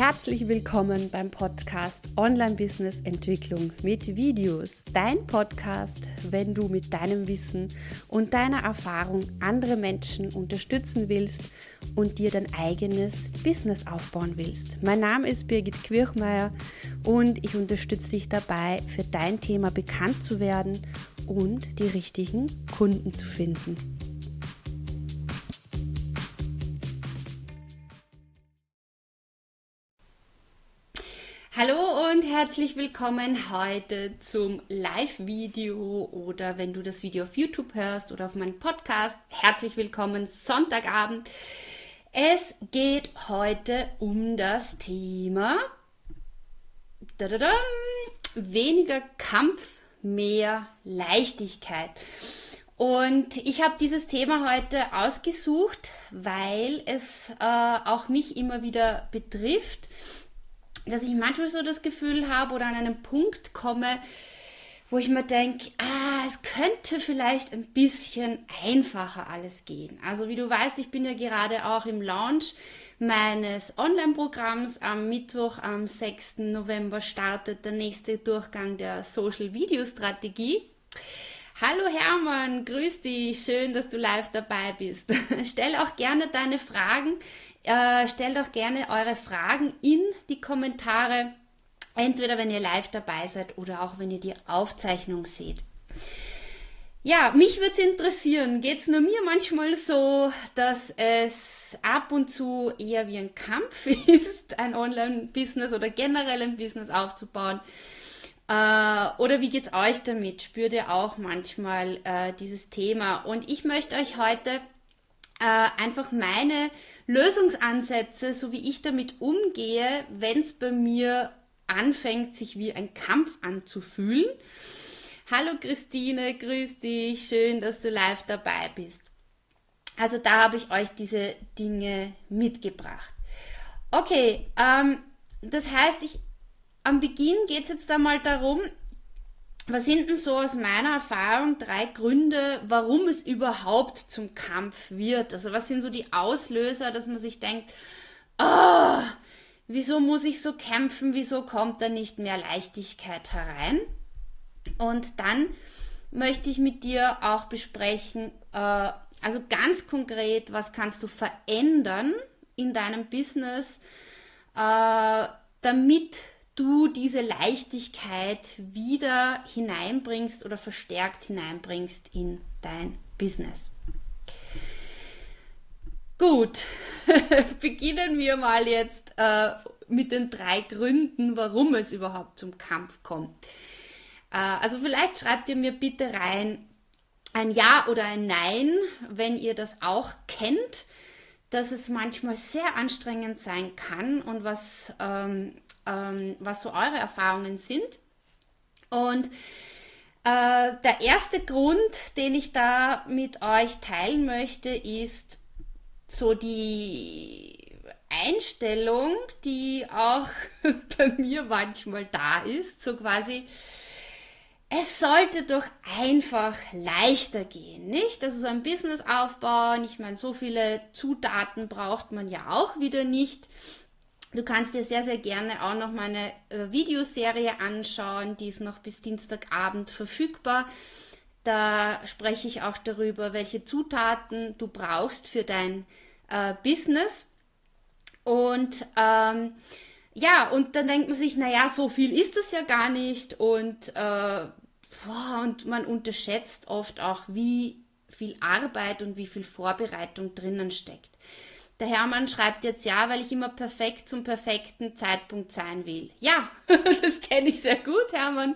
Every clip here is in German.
Herzlich willkommen beim Podcast Online Business Entwicklung mit Videos. Dein Podcast, wenn du mit deinem Wissen und deiner Erfahrung andere Menschen unterstützen willst und dir dein eigenes Business aufbauen willst. Mein Name ist Birgit Quirchmeier und ich unterstütze dich dabei, für dein Thema bekannt zu werden und die richtigen Kunden zu finden. Herzlich willkommen heute zum Live-Video oder wenn du das Video auf YouTube hörst oder auf meinem Podcast, herzlich willkommen Sonntagabend. Es geht heute um das Thema weniger Kampf, mehr Leichtigkeit. Und ich habe dieses Thema heute ausgesucht, weil es äh, auch mich immer wieder betrifft dass ich manchmal so das Gefühl habe oder an einen Punkt komme, wo ich mir denke, ah, es könnte vielleicht ein bisschen einfacher alles gehen. Also wie du weißt, ich bin ja gerade auch im Launch meines Online-Programms. Am Mittwoch, am 6. November startet der nächste Durchgang der Social Video Strategie. Hallo Hermann, grüß dich, schön, dass du live dabei bist. Stell auch gerne deine Fragen äh, stellt auch gerne eure Fragen in die Kommentare, entweder wenn ihr live dabei seid oder auch wenn ihr die Aufzeichnung seht. Ja, mich würde es interessieren, geht es nur mir manchmal so, dass es ab und zu eher wie ein Kampf ist, ein Online-Business oder generell ein Business aufzubauen? Äh, oder wie geht es euch damit? Spürt ihr auch manchmal äh, dieses Thema? Und ich möchte euch heute äh, einfach meine Lösungsansätze, so wie ich damit umgehe, wenn es bei mir anfängt, sich wie ein Kampf anzufühlen. Hallo Christine, grüß dich, schön, dass du live dabei bist. Also da habe ich euch diese Dinge mitgebracht. Okay, ähm, das heißt, ich, am Beginn geht es jetzt einmal darum, was sind denn so aus meiner Erfahrung drei Gründe, warum es überhaupt zum Kampf wird? Also was sind so die Auslöser, dass man sich denkt, oh, wieso muss ich so kämpfen, wieso kommt da nicht mehr Leichtigkeit herein? Und dann möchte ich mit dir auch besprechen, äh, also ganz konkret, was kannst du verändern in deinem Business, äh, damit du diese Leichtigkeit wieder hineinbringst oder verstärkt hineinbringst in dein Business. Gut, beginnen wir mal jetzt äh, mit den drei Gründen, warum es überhaupt zum Kampf kommt. Äh, also vielleicht schreibt ihr mir bitte rein ein Ja oder ein Nein, wenn ihr das auch kennt, dass es manchmal sehr anstrengend sein kann und was ähm, ähm, was so eure Erfahrungen sind. Und äh, der erste Grund, den ich da mit euch teilen möchte, ist so die Einstellung, die auch bei mir manchmal da ist, so quasi, es sollte doch einfach leichter gehen, nicht? Das ist ein Business aufbauen. Ich meine, so viele Zutaten braucht man ja auch wieder nicht. Du kannst dir sehr, sehr gerne auch noch meine äh, Videoserie anschauen, die ist noch bis Dienstagabend verfügbar. Da spreche ich auch darüber, welche Zutaten du brauchst für dein äh, Business. Und ähm, ja, und dann denkt man sich, naja, so viel ist es ja gar nicht. Und, äh, und man unterschätzt oft auch, wie viel Arbeit und wie viel Vorbereitung drinnen steckt. Der Hermann schreibt jetzt ja, weil ich immer perfekt zum perfekten Zeitpunkt sein will. Ja, das kenne ich sehr gut, Hermann.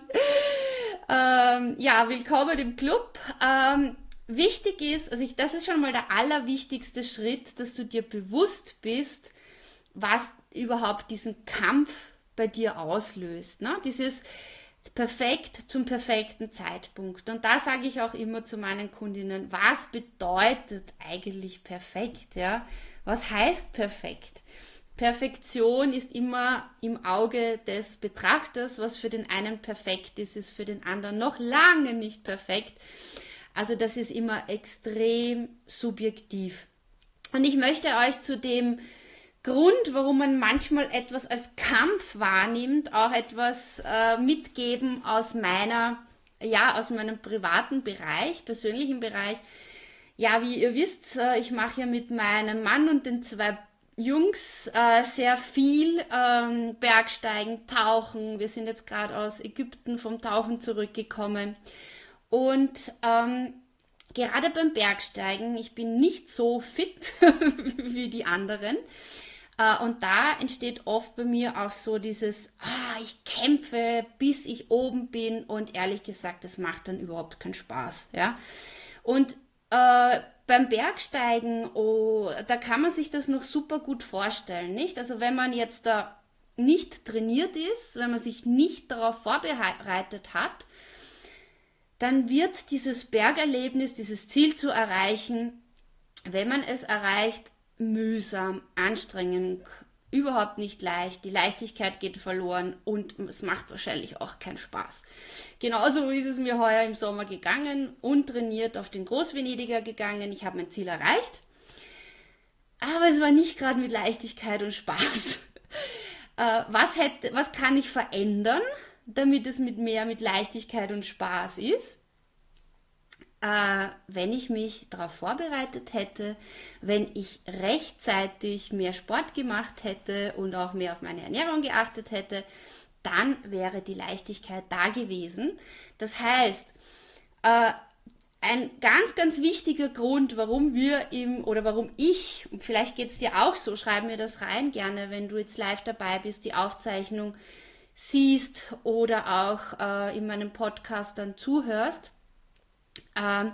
Ähm, ja, willkommen im Club. Ähm, wichtig ist, also ich, das ist schon mal der allerwichtigste Schritt, dass du dir bewusst bist, was überhaupt diesen Kampf bei dir auslöst. Ne? Dieses perfekt zum perfekten Zeitpunkt. Und da sage ich auch immer zu meinen Kundinnen, was bedeutet eigentlich perfekt? Ja? Was heißt perfekt? Perfektion ist immer im Auge des Betrachters. Was für den einen perfekt ist, ist für den anderen noch lange nicht perfekt. Also das ist immer extrem subjektiv. Und ich möchte euch zu dem Grund, warum man manchmal etwas als Kampf wahrnimmt, auch etwas äh, mitgeben aus meiner, ja, aus meinem privaten Bereich, persönlichen Bereich. Ja, wie ihr wisst, äh, ich mache ja mit meinem Mann und den zwei Jungs äh, sehr viel ähm, Bergsteigen, Tauchen. Wir sind jetzt gerade aus Ägypten vom Tauchen zurückgekommen. Und ähm, gerade beim Bergsteigen, ich bin nicht so fit wie die anderen. Äh, und da entsteht oft bei mir auch so dieses, ah, ich kämpfe, bis ich oben bin. Und ehrlich gesagt, das macht dann überhaupt keinen Spaß. Ja? Und äh, beim Bergsteigen, oh, da kann man sich das noch super gut vorstellen, nicht? Also wenn man jetzt da nicht trainiert ist, wenn man sich nicht darauf vorbereitet hat, dann wird dieses Bergerlebnis, dieses Ziel zu erreichen, wenn man es erreicht, mühsam, anstrengend, überhaupt nicht leicht. Die Leichtigkeit geht verloren und es macht wahrscheinlich auch keinen Spaß. Genauso ist es mir heuer im Sommer gegangen, untrainiert auf den Großvenediger gegangen. Ich habe mein Ziel erreicht. Aber es war nicht gerade mit Leichtigkeit und Spaß. äh, was, hätte, was kann ich verändern, damit es mit mehr mit Leichtigkeit und Spaß ist? Äh, wenn ich mich darauf vorbereitet hätte, wenn ich rechtzeitig mehr Sport gemacht hätte und auch mehr auf meine Ernährung geachtet hätte, dann wäre die Leichtigkeit da gewesen. Das heißt, äh, ein ganz, ganz wichtiger Grund, warum wir im oder warum ich, und vielleicht geht es dir auch so, schreib mir das rein gerne, wenn du jetzt live dabei bist, die Aufzeichnung siehst oder auch äh, in meinem Podcast dann zuhörst. Ähm,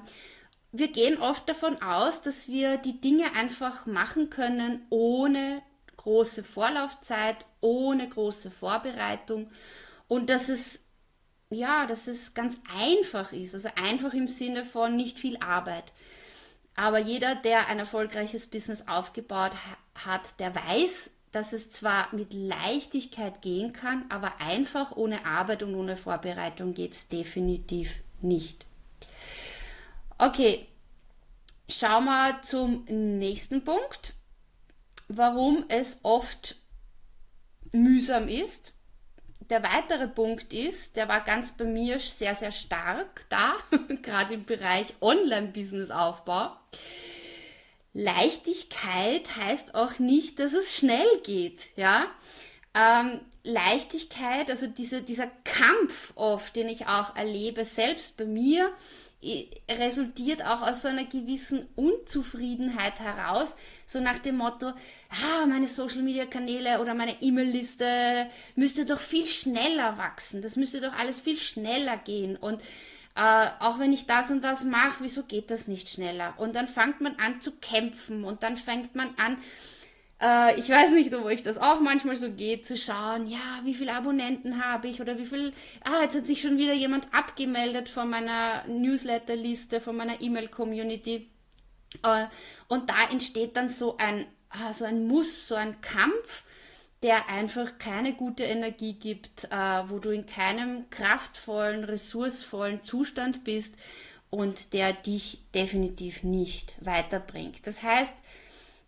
wir gehen oft davon aus, dass wir die Dinge einfach machen können ohne große Vorlaufzeit, ohne große Vorbereitung und dass es ja, dass es ganz einfach ist, also einfach im Sinne von nicht viel Arbeit. Aber jeder, der ein erfolgreiches Business aufgebaut hat, der weiß, dass es zwar mit Leichtigkeit gehen kann, aber einfach ohne Arbeit und ohne Vorbereitung geht es definitiv nicht. Okay, schauen wir zum nächsten Punkt, warum es oft mühsam ist. Der weitere Punkt ist, der war ganz bei mir sehr, sehr stark da, gerade im Bereich Online-Business-Aufbau. Leichtigkeit heißt auch nicht, dass es schnell geht, ja. Ähm, Leichtigkeit, also diese, dieser Kampf oft, den ich auch erlebe, selbst bei mir, resultiert auch aus so einer gewissen Unzufriedenheit heraus, so nach dem Motto, ah, meine Social Media Kanäle oder meine E-Mail-Liste müsste doch viel schneller wachsen, das müsste doch alles viel schneller gehen. Und äh, auch wenn ich das und das mache, wieso geht das nicht schneller? Und dann fängt man an zu kämpfen und dann fängt man an, äh, ich weiß nicht, ob euch das auch manchmal so geht, zu schauen, ja, wie viele Abonnenten habe ich oder wie viel, ah, jetzt hat sich schon wieder jemand abgemeldet von meiner Newsletterliste, von meiner E-Mail-Community. Äh, und da entsteht dann so ein, ah, so ein Muss, so ein Kampf, der einfach keine gute Energie gibt, äh, wo du in keinem kraftvollen, ressourcevollen Zustand bist und der dich definitiv nicht weiterbringt. Das heißt,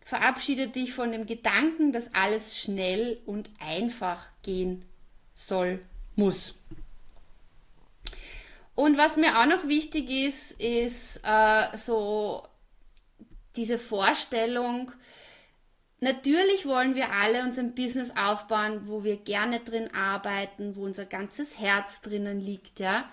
Verabschiede dich von dem Gedanken, dass alles schnell und einfach gehen soll, muss. Und was mir auch noch wichtig ist, ist äh, so diese Vorstellung, natürlich wollen wir alle uns ein Business aufbauen, wo wir gerne drin arbeiten, wo unser ganzes Herz drinnen liegt, ja.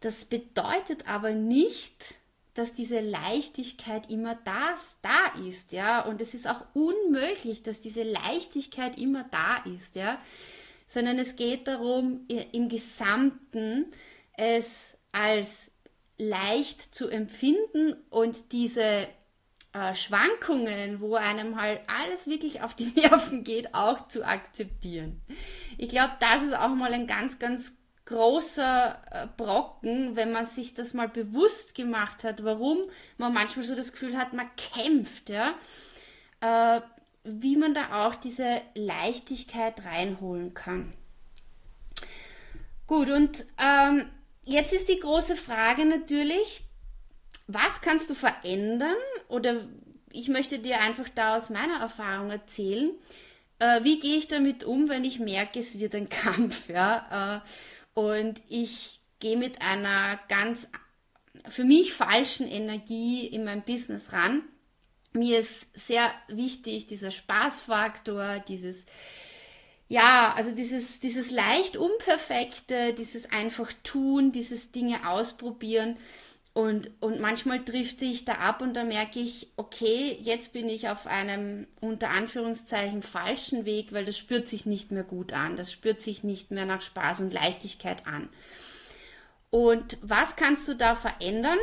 Das bedeutet aber nicht, dass diese Leichtigkeit immer das da ist, ja, und es ist auch unmöglich, dass diese Leichtigkeit immer da ist, ja, sondern es geht darum, im Gesamten es als leicht zu empfinden und diese äh, Schwankungen, wo einem halt alles wirklich auf die Nerven geht, auch zu akzeptieren. Ich glaube, das ist auch mal ein ganz, ganz großer äh, Brocken, wenn man sich das mal bewusst gemacht hat, warum man manchmal so das Gefühl hat, man kämpft, ja, äh, wie man da auch diese Leichtigkeit reinholen kann. Gut, und ähm, jetzt ist die große Frage natürlich, was kannst du verändern oder ich möchte dir einfach da aus meiner Erfahrung erzählen, äh, wie gehe ich damit um, wenn ich merke, es wird ein Kampf, ja. Äh, und ich gehe mit einer ganz für mich falschen Energie in mein Business ran. Mir ist sehr wichtig dieser Spaßfaktor, dieses ja, also dieses, dieses leicht Unperfekte, dieses einfach tun, dieses Dinge ausprobieren. Und, und manchmal drifte ich da ab und da merke ich, okay, jetzt bin ich auf einem unter Anführungszeichen falschen Weg, weil das spürt sich nicht mehr gut an. Das spürt sich nicht mehr nach Spaß und Leichtigkeit an. Und was kannst du da verändern?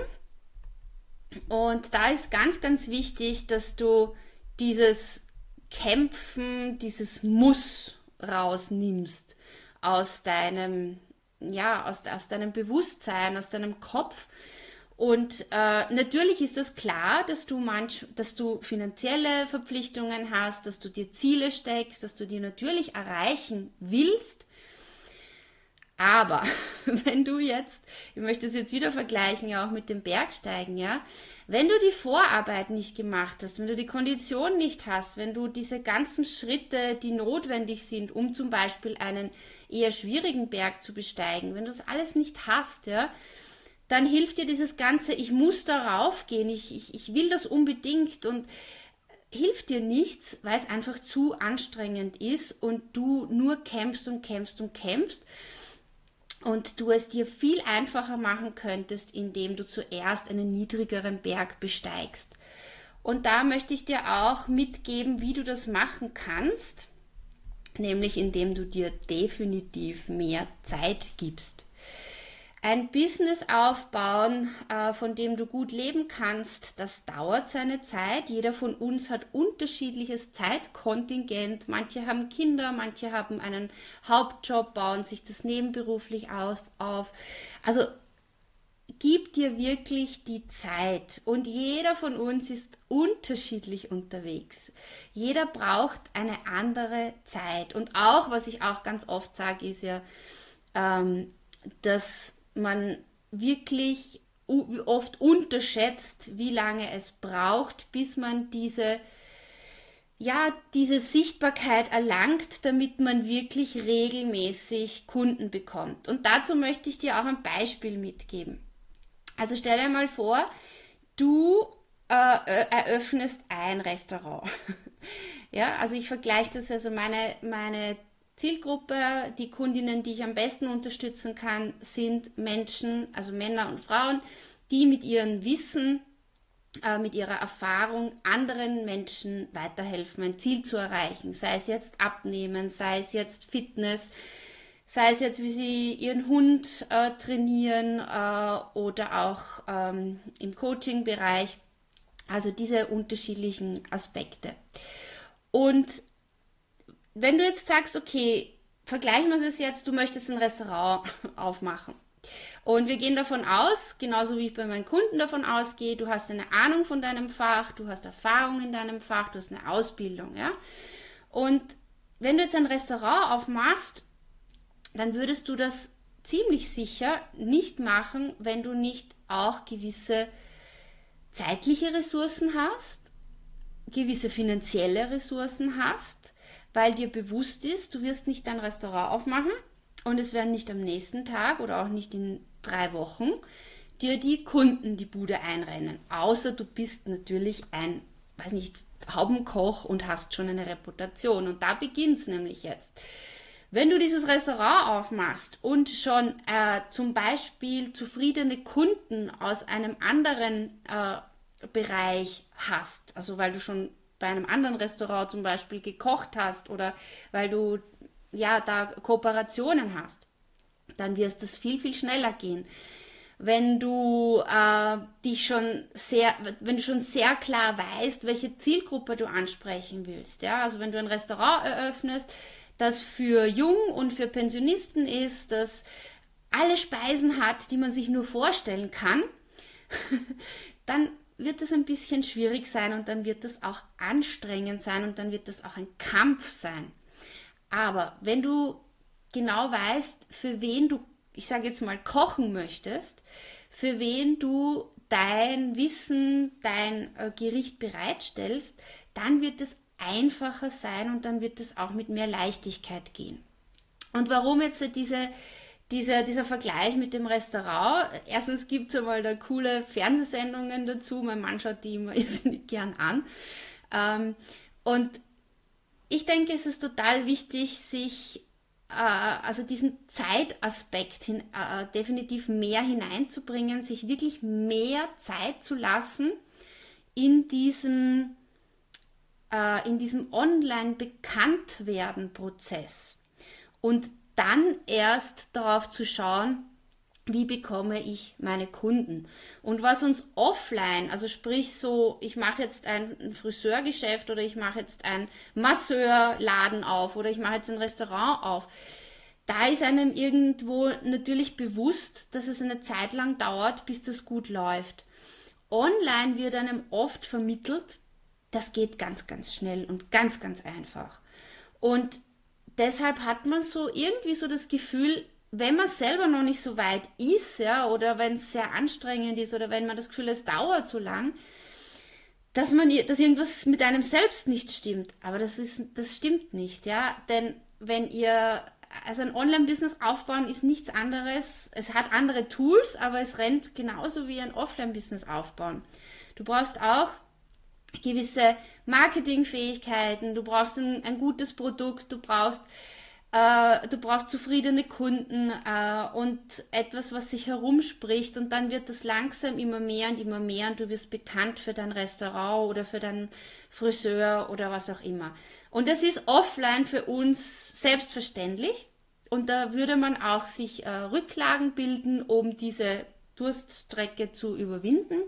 Und da ist ganz, ganz wichtig, dass du dieses Kämpfen, dieses Muss rausnimmst aus deinem, ja, aus, aus deinem Bewusstsein, aus deinem Kopf. Und äh, natürlich ist es das klar, dass du manch, dass du finanzielle Verpflichtungen hast, dass du dir Ziele steckst, dass du die natürlich erreichen willst. Aber wenn du jetzt, ich möchte es jetzt wieder vergleichen, ja auch mit dem Bergsteigen, ja, wenn du die Vorarbeit nicht gemacht hast, wenn du die Kondition nicht hast, wenn du diese ganzen Schritte, die notwendig sind, um zum Beispiel einen eher schwierigen Berg zu besteigen, wenn du das alles nicht hast, ja, dann hilft dir dieses ganze, ich muss darauf gehen, ich, ich, ich will das unbedingt und hilft dir nichts, weil es einfach zu anstrengend ist und du nur kämpfst und kämpfst und kämpfst und du es dir viel einfacher machen könntest, indem du zuerst einen niedrigeren Berg besteigst. Und da möchte ich dir auch mitgeben, wie du das machen kannst, nämlich indem du dir definitiv mehr Zeit gibst ein Business aufbauen, äh, von dem du gut leben kannst, das dauert seine Zeit. Jeder von uns hat unterschiedliches Zeitkontingent. Manche haben Kinder, manche haben einen Hauptjob, bauen sich das nebenberuflich auf. Also gib dir wirklich die Zeit. Und jeder von uns ist unterschiedlich unterwegs. Jeder braucht eine andere Zeit. Und auch, was ich auch ganz oft sage, ist ja, ähm, dass man wirklich oft unterschätzt, wie lange es braucht, bis man diese ja, diese Sichtbarkeit erlangt, damit man wirklich regelmäßig Kunden bekommt. Und dazu möchte ich dir auch ein Beispiel mitgeben. Also stell dir mal vor, du äh, eröffnest ein Restaurant. ja, also ich vergleiche das, also meine, meine Zielgruppe, die Kundinnen, die ich am besten unterstützen kann, sind Menschen, also Männer und Frauen, die mit ihrem Wissen, äh, mit ihrer Erfahrung anderen Menschen weiterhelfen, ein Ziel zu erreichen, sei es jetzt Abnehmen, sei es jetzt Fitness, sei es jetzt, wie sie ihren Hund äh, trainieren äh, oder auch ähm, im Coaching-Bereich. Also diese unterschiedlichen Aspekte. Und wenn du jetzt sagst, okay, vergleichen wir es jetzt, du möchtest ein Restaurant aufmachen. Und wir gehen davon aus, genauso wie ich bei meinen Kunden davon ausgehe, du hast eine Ahnung von deinem Fach, du hast Erfahrung in deinem Fach, du hast eine Ausbildung, ja. Und wenn du jetzt ein Restaurant aufmachst, dann würdest du das ziemlich sicher nicht machen, wenn du nicht auch gewisse zeitliche Ressourcen hast, gewisse finanzielle Ressourcen hast, weil dir bewusst ist, du wirst nicht dein Restaurant aufmachen und es werden nicht am nächsten Tag oder auch nicht in drei Wochen dir die Kunden die Bude einrennen. Außer du bist natürlich ein, weiß nicht, Haubenkoch und hast schon eine Reputation. Und da beginnt es nämlich jetzt. Wenn du dieses Restaurant aufmachst und schon äh, zum Beispiel zufriedene Kunden aus einem anderen äh, Bereich hast, also weil du schon bei einem anderen Restaurant zum Beispiel gekocht hast oder weil du ja da Kooperationen hast, dann wirst es viel, viel schneller gehen. Wenn du äh, dich schon sehr, wenn du schon sehr klar weißt, welche Zielgruppe du ansprechen willst, ja, also wenn du ein Restaurant eröffnest, das für Jung und für Pensionisten ist, das alle Speisen hat, die man sich nur vorstellen kann, dann wird es ein bisschen schwierig sein und dann wird es auch anstrengend sein und dann wird es auch ein Kampf sein. Aber wenn du genau weißt, für wen du, ich sage jetzt mal, kochen möchtest, für wen du dein Wissen, dein äh, Gericht bereitstellst, dann wird es einfacher sein und dann wird es auch mit mehr Leichtigkeit gehen. Und warum jetzt diese, diese, dieser Vergleich mit dem Restaurant? Erstens gibt es einmal da coole Fernsehsendungen dazu. Mein Mann schaut die immer irrsinnig gern an. Ähm, und ich denke, es ist total wichtig, sich äh, also diesen Zeitaspekt hin, äh, definitiv mehr hineinzubringen, sich wirklich mehr Zeit zu lassen in diesem, äh, in diesem Online-Bekanntwerden-Prozess und dann erst darauf zu schauen, wie bekomme ich meine Kunden? Und was uns offline, also sprich so, ich mache jetzt ein Friseurgeschäft oder ich mache jetzt ein Masseurladen auf oder ich mache jetzt ein Restaurant auf, da ist einem irgendwo natürlich bewusst, dass es eine Zeit lang dauert, bis das gut läuft. Online wird einem oft vermittelt, das geht ganz, ganz schnell und ganz, ganz einfach. Und deshalb hat man so irgendwie so das Gefühl, wenn man selber noch nicht so weit ist, ja, oder wenn es sehr anstrengend ist, oder wenn man das Gefühl, es dauert so lang, dass man, dass irgendwas mit einem selbst nicht stimmt. Aber das ist, das stimmt nicht, ja, denn wenn ihr, also ein Online-Business aufbauen ist nichts anderes. Es hat andere Tools, aber es rennt genauso wie ein Offline-Business aufbauen. Du brauchst auch gewisse Marketingfähigkeiten, du brauchst ein, ein gutes Produkt, du brauchst äh, du brauchst zufriedene Kunden äh, und etwas, was sich herumspricht und dann wird das langsam immer mehr und immer mehr und du wirst bekannt für dein Restaurant oder für deinen Friseur oder was auch immer. Und das ist offline für uns selbstverständlich und da würde man auch sich äh, Rücklagen bilden, um diese Durststrecke zu überwinden.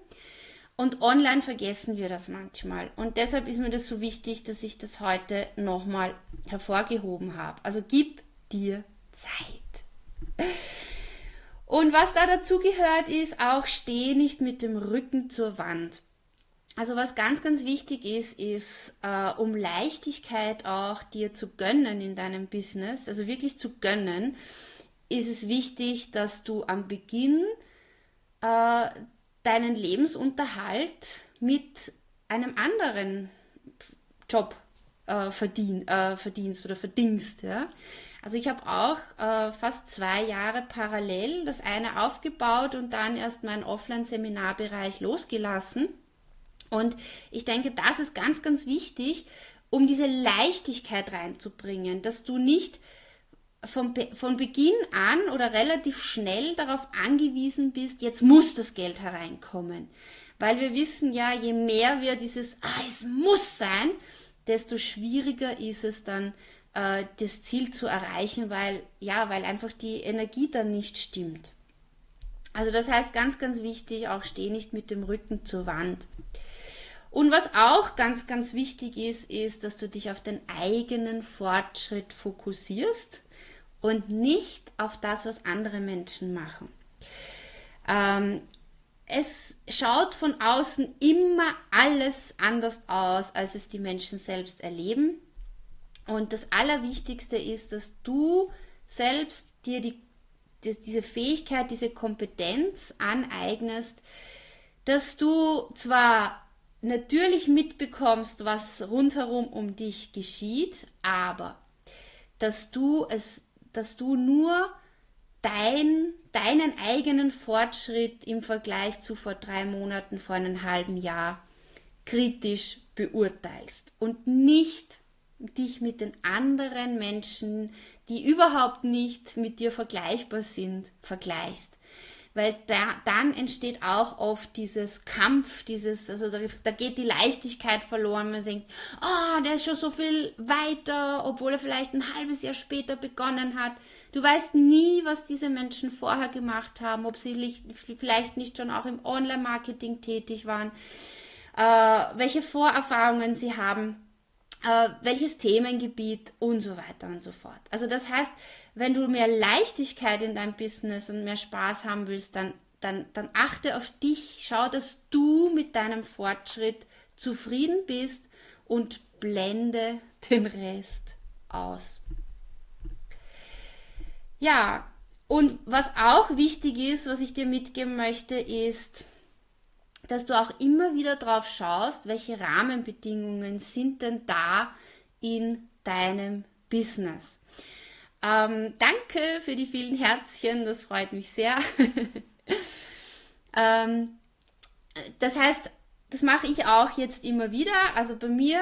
Und online vergessen wir das manchmal. Und deshalb ist mir das so wichtig, dass ich das heute nochmal hervorgehoben habe. Also gib dir Zeit. Und was da dazu gehört, ist auch steh nicht mit dem Rücken zur Wand. Also was ganz, ganz wichtig ist, ist, äh, um Leichtigkeit auch dir zu gönnen in deinem Business, also wirklich zu gönnen, ist es wichtig, dass du am Beginn äh, deinen Lebensunterhalt mit einem anderen Job äh, verdien, äh, verdienst oder verdienst. Ja? Also ich habe auch äh, fast zwei Jahre parallel das eine aufgebaut und dann erst meinen Offline-Seminarbereich losgelassen. Und ich denke, das ist ganz, ganz wichtig, um diese Leichtigkeit reinzubringen, dass du nicht von, von Beginn an oder relativ schnell darauf angewiesen bist, jetzt muss das Geld hereinkommen. Weil wir wissen ja, je mehr wir dieses, ah, es muss sein, desto schwieriger ist es dann, äh, das Ziel zu erreichen, weil, ja, weil einfach die Energie dann nicht stimmt. Also das heißt ganz, ganz wichtig, auch steh nicht mit dem Rücken zur Wand. Und was auch ganz, ganz wichtig ist, ist, dass du dich auf den eigenen Fortschritt fokussierst und nicht auf das, was andere Menschen machen. Ähm, es schaut von außen immer alles anders aus, als es die Menschen selbst erleben. Und das Allerwichtigste ist, dass du selbst dir die, die, diese Fähigkeit, diese Kompetenz aneignest, dass du zwar natürlich mitbekommst, was rundherum um dich geschieht, aber dass du es dass du nur dein, deinen eigenen Fortschritt im Vergleich zu vor drei Monaten, vor einem halben Jahr kritisch beurteilst und nicht dich mit den anderen Menschen, die überhaupt nicht mit dir vergleichbar sind, vergleichst weil da, dann entsteht auch oft dieses Kampf, dieses, also da, da geht die Leichtigkeit verloren. Man denkt, oh, der ist schon so viel weiter, obwohl er vielleicht ein halbes Jahr später begonnen hat. Du weißt nie, was diese Menschen vorher gemacht haben, ob sie vielleicht nicht schon auch im Online-Marketing tätig waren, äh, welche Vorerfahrungen sie haben äh, welches Themengebiet und so weiter und so fort. Also das heißt, wenn du mehr Leichtigkeit in deinem Business und mehr Spaß haben willst, dann, dann, dann achte auf dich, schau, dass du mit deinem Fortschritt zufrieden bist und blende den Rest aus. Ja, und was auch wichtig ist, was ich dir mitgeben möchte, ist, dass du auch immer wieder drauf schaust, welche Rahmenbedingungen sind denn da in deinem Business. Ähm, danke für die vielen Herzchen, das freut mich sehr. ähm, das heißt, das mache ich auch jetzt immer wieder. Also bei mir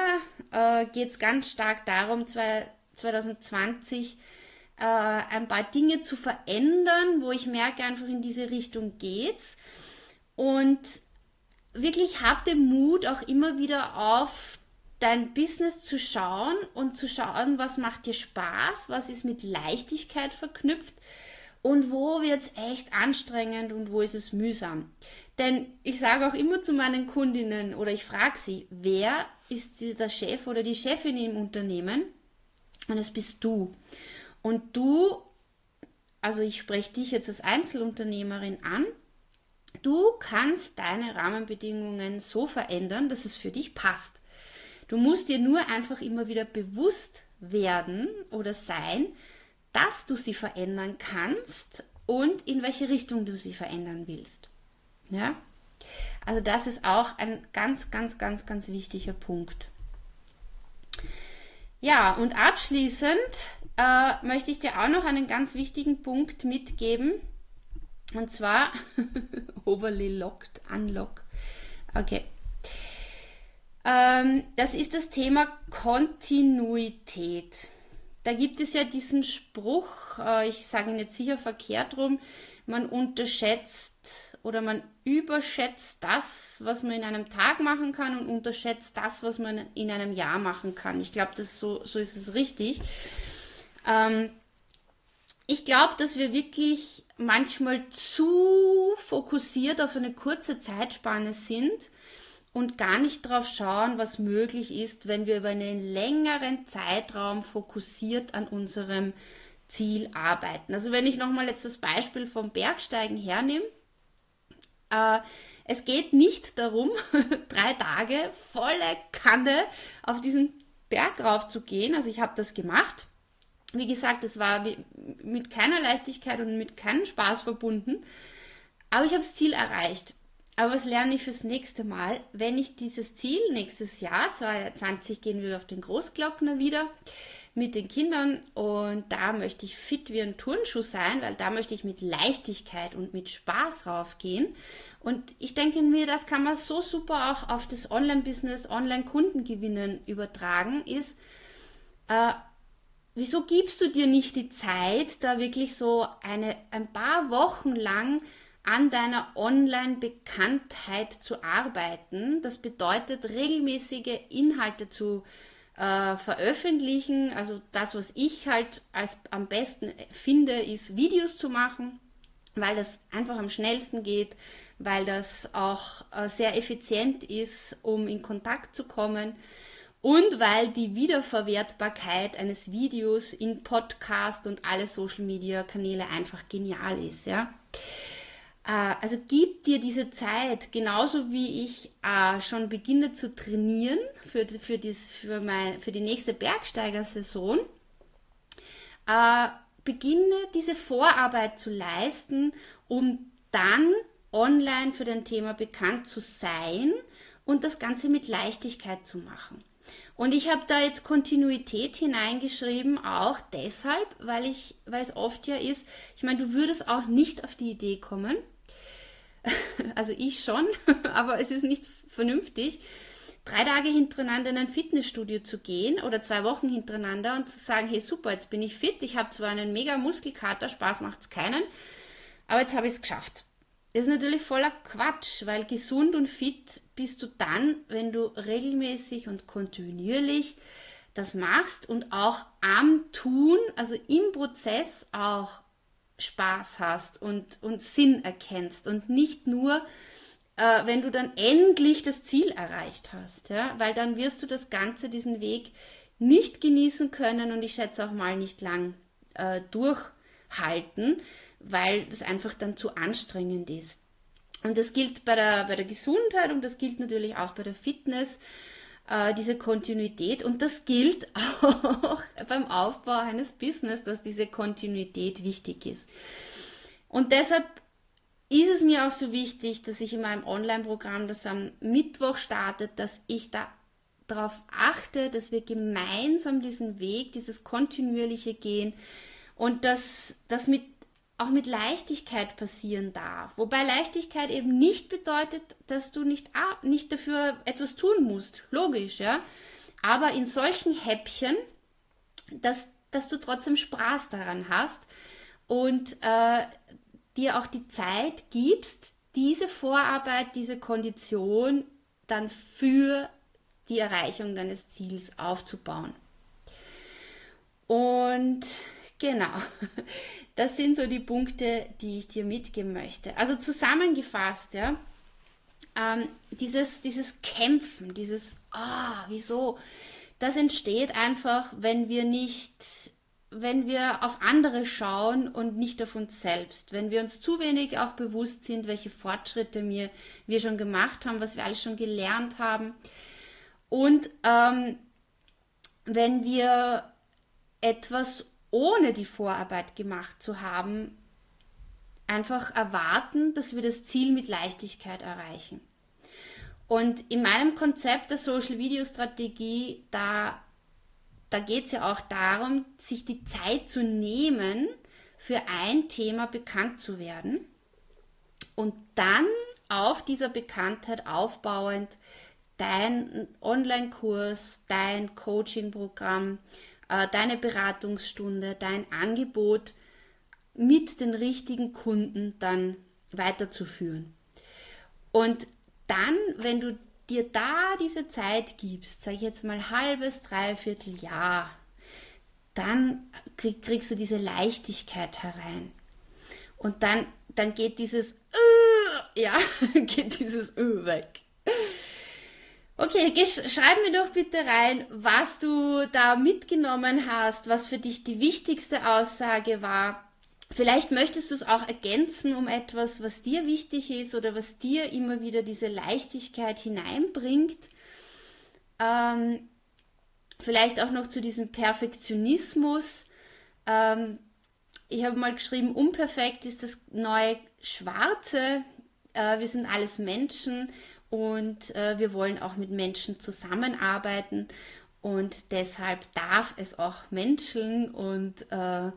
äh, geht es ganz stark darum, 2020 äh, ein paar Dinge zu verändern, wo ich merke, einfach in diese Richtung geht's. Und wirklich hab den Mut, auch immer wieder auf dein Business zu schauen und zu schauen, was macht dir Spaß, was ist mit Leichtigkeit verknüpft und wo wird es echt anstrengend und wo ist es mühsam. Denn ich sage auch immer zu meinen Kundinnen oder ich frage sie, wer ist der Chef oder die Chefin im Unternehmen? Und das bist du. Und du, also ich spreche dich jetzt als Einzelunternehmerin an, du kannst deine Rahmenbedingungen so verändern, dass es für dich passt. Du musst dir nur einfach immer wieder bewusst werden oder sein, dass du sie verändern kannst und in welche Richtung du sie verändern willst. Ja? Also das ist auch ein ganz, ganz, ganz, ganz wichtiger Punkt. Ja, und abschließend äh, möchte ich dir auch noch einen ganz wichtigen Punkt mitgeben. Und zwar overly locked, unlock. Okay. Ähm, das ist das Thema Kontinuität. Da gibt es ja diesen Spruch, äh, ich sage ihn jetzt sicher verkehrt rum, man unterschätzt oder man überschätzt das, was man in einem Tag machen kann und unterschätzt das, was man in einem Jahr machen kann. Ich glaube, so, so ist es richtig. Ähm, ich glaube, dass wir wirklich manchmal zu fokussiert auf eine kurze Zeitspanne sind und gar nicht darauf schauen, was möglich ist, wenn wir über einen längeren Zeitraum fokussiert an unserem Ziel arbeiten. Also wenn ich nochmal jetzt das Beispiel vom Bergsteigen hernehme, äh, es geht nicht darum, drei Tage volle Kanne auf diesen Berg rauf zu gehen. Also ich habe das gemacht. Wie gesagt, es war mit keiner Leichtigkeit und mit keinem Spaß verbunden. Aber ich habe das Ziel erreicht. Aber was lerne ich fürs nächste Mal? Wenn ich dieses Ziel nächstes Jahr, 2020 gehen wir auf den Großglockner wieder mit den Kindern und da möchte ich fit wie ein Turnschuh sein, weil da möchte ich mit Leichtigkeit und mit Spaß raufgehen. Und ich denke mir, das kann man so super auch auf das Online-Business, Online-Kundengewinnen übertragen, ist, äh, wieso gibst du dir nicht die Zeit, da wirklich so eine, ein paar Wochen lang an deiner Online-Bekanntheit zu arbeiten. Das bedeutet, regelmäßige Inhalte zu äh, veröffentlichen. Also das, was ich halt als am besten finde, ist Videos zu machen, weil das einfach am schnellsten geht, weil das auch äh, sehr effizient ist, um in Kontakt zu kommen und weil die Wiederverwertbarkeit eines Videos in Podcast und alle Social Media Kanäle einfach genial ist, ja. Äh, also gib dir diese Zeit, genauso wie ich äh, schon beginne zu trainieren für, für, dies, für, mein, für die nächste Bergsteigersaison. Äh, beginne diese Vorarbeit zu leisten, um dann online für dein Thema bekannt zu sein und das Ganze mit Leichtigkeit zu machen. Und ich habe da jetzt Kontinuität hineingeschrieben, auch deshalb, weil ich, weil es oft ja ist, ich meine, du würdest auch nicht auf die Idee kommen, also ich schon, aber es ist nicht vernünftig, drei Tage hintereinander in ein Fitnessstudio zu gehen oder zwei Wochen hintereinander und zu sagen, hey super, jetzt bin ich fit, ich habe zwar einen mega Muskelkater, Spaß macht es keinen, aber jetzt habe ich es geschafft. Das ist natürlich voller Quatsch, weil gesund und fit bist du dann, wenn du regelmäßig und kontinuierlich das machst und auch am Tun, also im Prozess auch Spaß hast und, und Sinn erkennst und nicht nur, äh, wenn du dann endlich das Ziel erreicht hast, ja, weil dann wirst du das Ganze, diesen Weg nicht genießen können und ich schätze auch mal nicht lang äh, durchhalten, weil das einfach dann zu anstrengend ist. Und das gilt bei der, bei der Gesundheit und das gilt natürlich auch bei der Fitness äh, diese Kontinuität. Und das gilt auch beim Aufbau eines Business, dass diese Kontinuität wichtig ist. Und deshalb ist es mir auch so wichtig, dass ich in meinem Online-Programm, das am Mittwoch startet, dass ich da darauf achte, dass wir gemeinsam diesen Weg, dieses kontinuierliche gehen und dass das mit auch mit Leichtigkeit passieren darf. Wobei Leichtigkeit eben nicht bedeutet, dass du nicht, nicht dafür etwas tun musst. Logisch, ja. Aber in solchen Häppchen, dass, dass du trotzdem Spaß daran hast und äh, dir auch die Zeit gibst, diese Vorarbeit, diese Kondition dann für die Erreichung deines Ziels aufzubauen. Und genau, das sind so die Punkte, die ich dir mitgeben möchte. Also zusammengefasst, ja, ähm, dieses, dieses Kämpfen, dieses, ah, wieso, das entsteht einfach, wenn wir nicht wenn wir auf andere schauen und nicht auf uns selbst, wenn wir uns zu wenig auch bewusst sind, welche Fortschritte wir, wir schon gemacht haben, was wir alles schon gelernt haben. Und ähm, wenn wir etwas ohne die Vorarbeit gemacht zu haben, einfach erwarten, dass wir das Ziel mit Leichtigkeit erreichen. Und in meinem Konzept der Social Video Strategie, da da geht es ja auch darum, sich die Zeit zu nehmen, für ein Thema bekannt zu werden und dann auf dieser Bekanntheit aufbauend dein Online-Kurs, dein Coaching-Programm, deine Beratungsstunde, dein Angebot mit den richtigen Kunden dann weiterzuführen. Und dann, wenn du dir da diese Zeit gibst, sag ich jetzt mal halbes, dreiviertel Jahr, dann krieg, kriegst du diese Leichtigkeit herein. Und dann, dann geht dieses, ja, geht dieses uh, weg. Okay, schreib mir doch bitte rein, was du da mitgenommen hast, was für dich die wichtigste Aussage war Vielleicht möchtest du es auch ergänzen um etwas, was dir wichtig ist oder was dir immer wieder diese Leichtigkeit hineinbringt. Ähm, vielleicht auch noch zu diesem Perfektionismus. Ähm, ich habe mal geschrieben, unperfekt ist das neue Schwarze. Äh, wir sind alles Menschen und äh, wir wollen auch mit Menschen zusammenarbeiten und deshalb darf es auch menscheln und äh,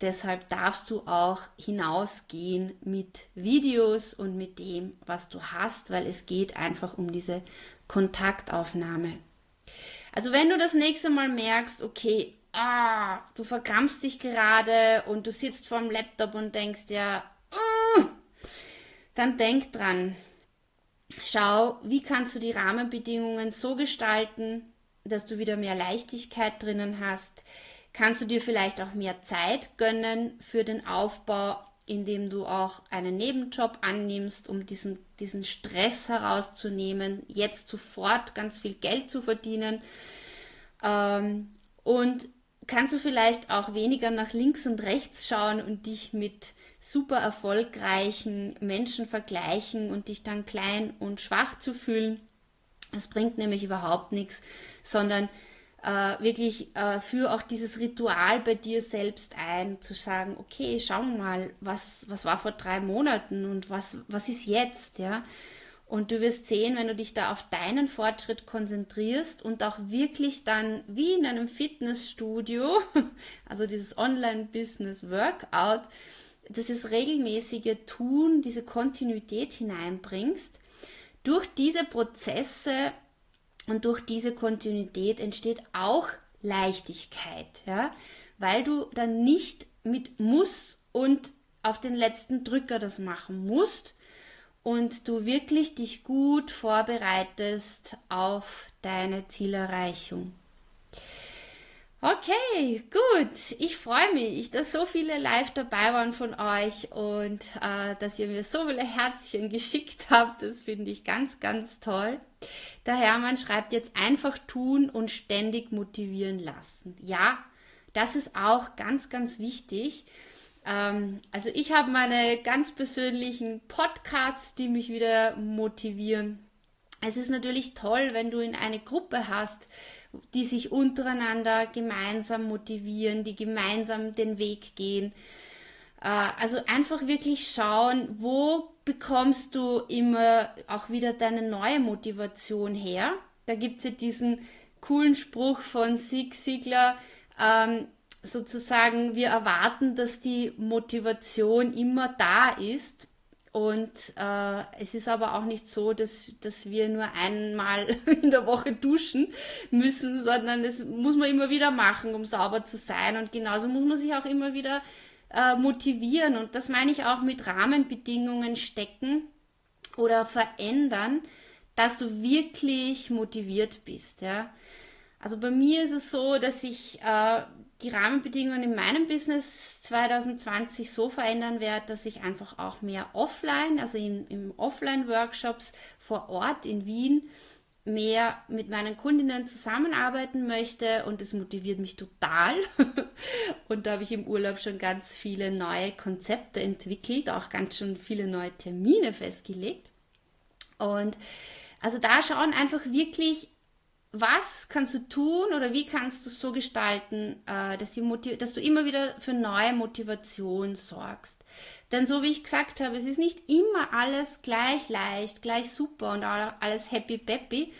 Deshalb darfst du auch hinausgehen mit Videos und mit dem, was du hast, weil es geht einfach um diese Kontaktaufnahme. Also wenn du das nächste Mal merkst, okay, ah, du verkrampfst dich gerade und du sitzt vorm Laptop und denkst ja, uh, dann denk dran. Schau, wie kannst du die Rahmenbedingungen so gestalten, dass du wieder mehr Leichtigkeit drinnen hast kannst du dir vielleicht auch mehr Zeit gönnen für den Aufbau, indem du auch einen Nebenjob annimmst, um diesen, diesen Stress herauszunehmen, jetzt sofort ganz viel Geld zu verdienen. Ähm, und kannst du vielleicht auch weniger nach links und rechts schauen und dich mit super erfolgreichen Menschen vergleichen und dich dann klein und schwach zu fühlen. Das bringt nämlich überhaupt nichts, sondern äh, wirklich äh, für auch dieses Ritual bei dir selbst ein, zu sagen, okay, schauen wir mal, was, was war vor drei Monaten und was, was ist jetzt, ja. Und du wirst sehen, wenn du dich da auf deinen Fortschritt konzentrierst und auch wirklich dann wie in einem Fitnessstudio, also dieses Online-Business-Workout, dieses regelmäßige Tun, diese Kontinuität hineinbringst, durch diese Prozesse und durch diese Kontinuität entsteht auch Leichtigkeit, ja, weil du dann nicht mit muss und auf den letzten Drücker das machen musst und du wirklich dich gut vorbereitest auf deine Zielerreichung. Okay, gut. Ich freue mich, dass so viele live dabei waren von euch und äh, dass ihr mir so viele Herzchen geschickt habt. Das finde ich ganz, ganz toll. Der Hermann schreibt jetzt einfach tun und ständig motivieren lassen. Ja, das ist auch ganz, ganz wichtig. Ähm, also ich habe meine ganz persönlichen Podcasts, die mich wieder motivieren. Es ist natürlich toll, wenn du in eine Gruppe hast, die sich untereinander gemeinsam motivieren, die gemeinsam den Weg gehen. Äh, also einfach wirklich schauen, wo bekommst du immer auch wieder deine neue Motivation her. Da gibt es ja diesen coolen Spruch von Sig Sigler, ähm, sozusagen, wir erwarten, dass die Motivation immer da ist. Und äh, es ist aber auch nicht so, dass, dass wir nur einmal in der Woche duschen müssen, sondern das muss man immer wieder machen, um sauber zu sein. Und genauso muss man sich auch immer wieder äh, motivieren. Und das meine ich auch mit Rahmenbedingungen stecken oder verändern, dass du wirklich motiviert bist. Ja? Also bei mir ist es so, dass ich äh, die Rahmenbedingungen in meinem Business 2020 so verändern werde, dass ich einfach auch mehr offline, also in, im Offline-Workshops vor Ort in Wien, mehr mit meinen Kundinnen zusammenarbeiten möchte und das motiviert mich total. und da habe ich im Urlaub schon ganz viele neue Konzepte entwickelt, auch ganz schon viele neue Termine festgelegt. Und also da schauen einfach wirklich, was kannst du tun oder wie kannst du es so gestalten, äh, dass, dass, du immer wieder für neue Motivation sorgst. Denn so wie ich gesagt habe, es ist nicht immer alles gleich leicht, gleich super und alles happy peppy,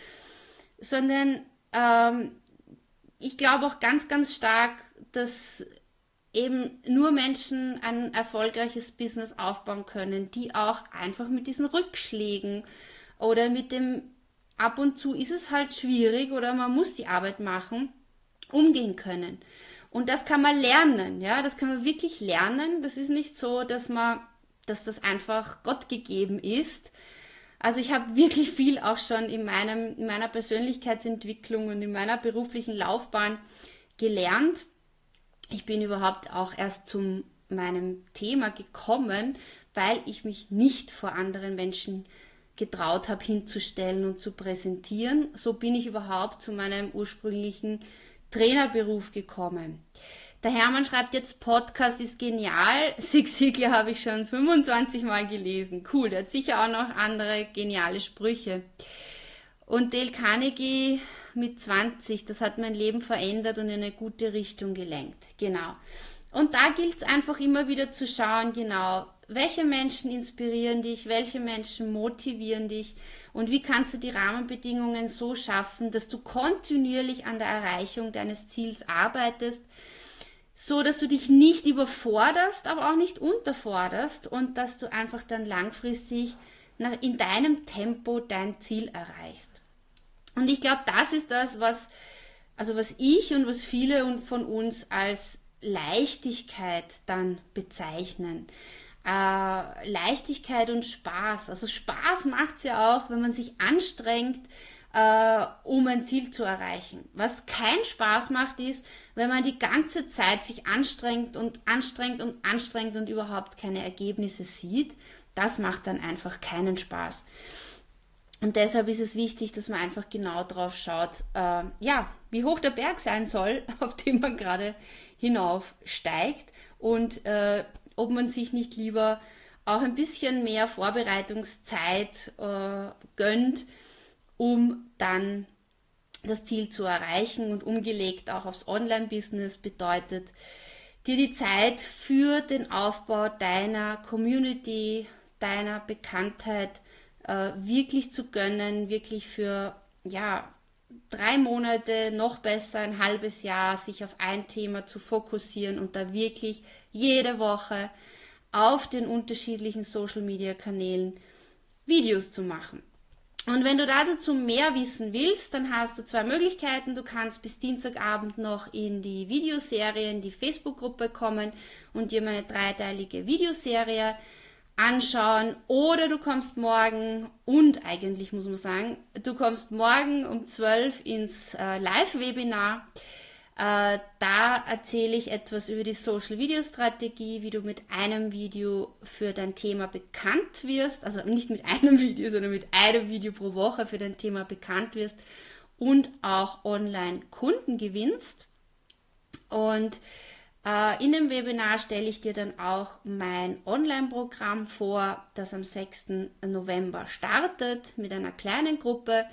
sondern ähm, ich glaube auch ganz, ganz stark, dass eben nur Menschen ein erfolgreiches Business aufbauen können, die auch einfach mit diesen Rückschlägen oder mit dem ab und zu ist es halt schwierig oder man muss die Arbeit machen, umgehen können. Und das kann man lernen, ja, das kann man wirklich lernen. Das ist nicht so, dass man, dass das einfach Gott gegeben ist. Also ich habe wirklich viel auch schon in, meinem, in meiner Persönlichkeitsentwicklung und in meiner beruflichen Laufbahn gelernt. Ich bin überhaupt auch erst zum meinem Thema gekommen, weil ich mich nicht vor anderen Menschen getraut habe hinzustellen und zu präsentieren. So bin ich überhaupt zu meinem ursprünglichen Trainerberuf gekommen. Der Hermann schreibt jetzt, Podcast ist genial. Sig Sigler habe ich schon 25 Mal gelesen. Cool, der hat sicher auch noch andere geniale Sprüche. Und Dale Carnegie mit 20, das hat mein Leben verändert und in eine gute Richtung gelenkt. Genau. Und da gilt es einfach immer wieder zu schauen, genau, welche Menschen inspirieren dich, welche Menschen motivieren dich? Und wie kannst du die Rahmenbedingungen so schaffen, dass du kontinuierlich an der Erreichung deines Ziels arbeitest, so dass du dich nicht überforderst, aber auch nicht unterforderst und dass du einfach dann langfristig in deinem Tempo dein Ziel erreichst. Und ich glaube, das ist das, was, also was ich und was viele von uns als Leichtigkeit dann bezeichnen äh, Leichtigkeit und Spaß. Also Spaß macht es ja auch, wenn man sich anstrengt, äh, um ein Ziel zu erreichen. Was keinen Spaß macht, ist, wenn man die ganze Zeit sich anstrengt und anstrengt und anstrengt und überhaupt keine Ergebnisse sieht. Das macht dann einfach keinen Spaß. Und deshalb ist es wichtig, dass man einfach genau drauf schaut, äh, ja, wie hoch der Berg sein soll, auf dem man gerade hinaufsteigt und äh, ob man sich nicht lieber auch ein bisschen mehr Vorbereitungszeit äh, gönnt, um dann das Ziel zu erreichen und umgelegt auch aufs Online-Business bedeutet, dir die Zeit für den Aufbau deiner Community, deiner Bekanntheit äh, wirklich zu gönnen, wirklich für ja drei Monate, noch besser ein halbes Jahr, sich auf ein Thema zu fokussieren und da wirklich jede Woche auf den unterschiedlichen Social-Media-Kanälen Videos zu machen. Und wenn du dazu mehr wissen willst, dann hast du zwei Möglichkeiten. Du kannst bis Dienstagabend noch in die Videoserie, in die Facebook-Gruppe kommen und dir meine dreiteilige Videoserie anschauen oder du kommst morgen und eigentlich muss man sagen, du kommst morgen um 12 ins äh, Live-Webinar. Äh, da erzähle ich etwas über die Social Video Strategie, wie du mit einem Video für dein Thema bekannt wirst, also nicht mit einem Video, sondern mit einem Video pro Woche für dein Thema bekannt wirst und auch online Kunden gewinnst. Und in dem Webinar stelle ich dir dann auch mein Online-Programm vor, das am 6. November startet mit einer kleinen Gruppe.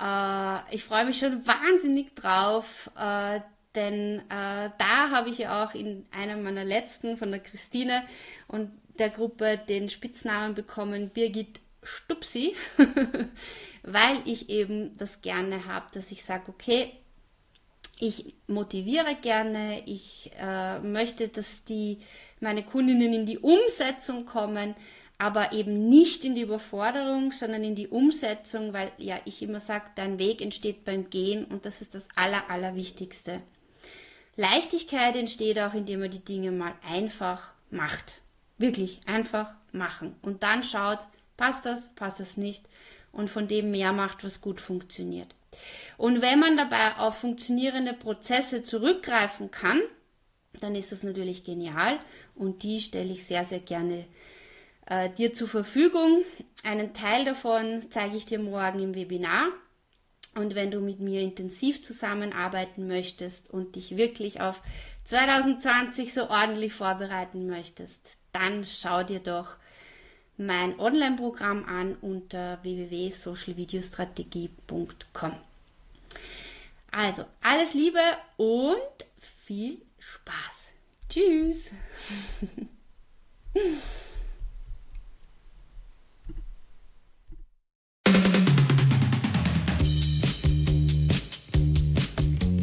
Äh, ich freue mich schon wahnsinnig drauf, äh, denn äh, da habe ich ja auch in einer meiner letzten von der Christine und der Gruppe den Spitznamen bekommen, Birgit Stupsi, weil ich eben das gerne habe, dass ich sage, okay, ich motiviere gerne, ich äh, möchte, dass die meine Kundinnen in die Umsetzung kommen, aber eben nicht in die Überforderung, sondern in die Umsetzung, weil ja ich immer sage, dein Weg entsteht beim Gehen und das ist das Aller, Allerwichtigste. Leichtigkeit entsteht auch, indem man die Dinge mal einfach macht. Wirklich einfach machen. Und dann schaut, passt das, passt das nicht. Und von dem mehr macht, was gut funktioniert. Und wenn man dabei auf funktionierende Prozesse zurückgreifen kann, dann ist das natürlich genial. Und die stelle ich sehr, sehr gerne äh, dir zur Verfügung. Einen Teil davon zeige ich dir morgen im Webinar. Und wenn du mit mir intensiv zusammenarbeiten möchtest und dich wirklich auf 2020 so ordentlich vorbereiten möchtest, dann schau dir doch mein Online-Programm an unter www.socialvideostrategie.com. Also, alles Liebe und viel Spaß. Tschüss.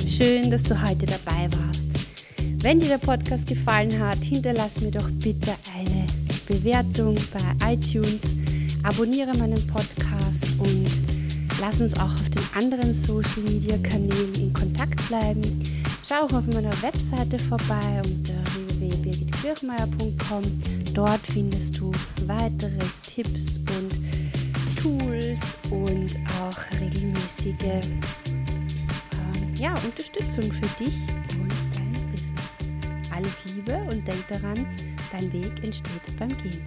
Schön, dass du heute dabei warst. Wenn dir der Podcast gefallen hat, hinterlass mir doch bitte eine Bewertung bei iTunes, abonniere meinen Podcast und lass uns auch auf den anderen Social Media Kanälen in Kontakt bleiben. Schau auch auf meiner Webseite vorbei unter www.birgitkirchmeier.com. Dort findest du weitere Tipps und Tools und auch regelmäßige ja, Unterstützung für dich und dein Business. Alles Liebe und denk daran, dein Weg entsteht beim Gehen.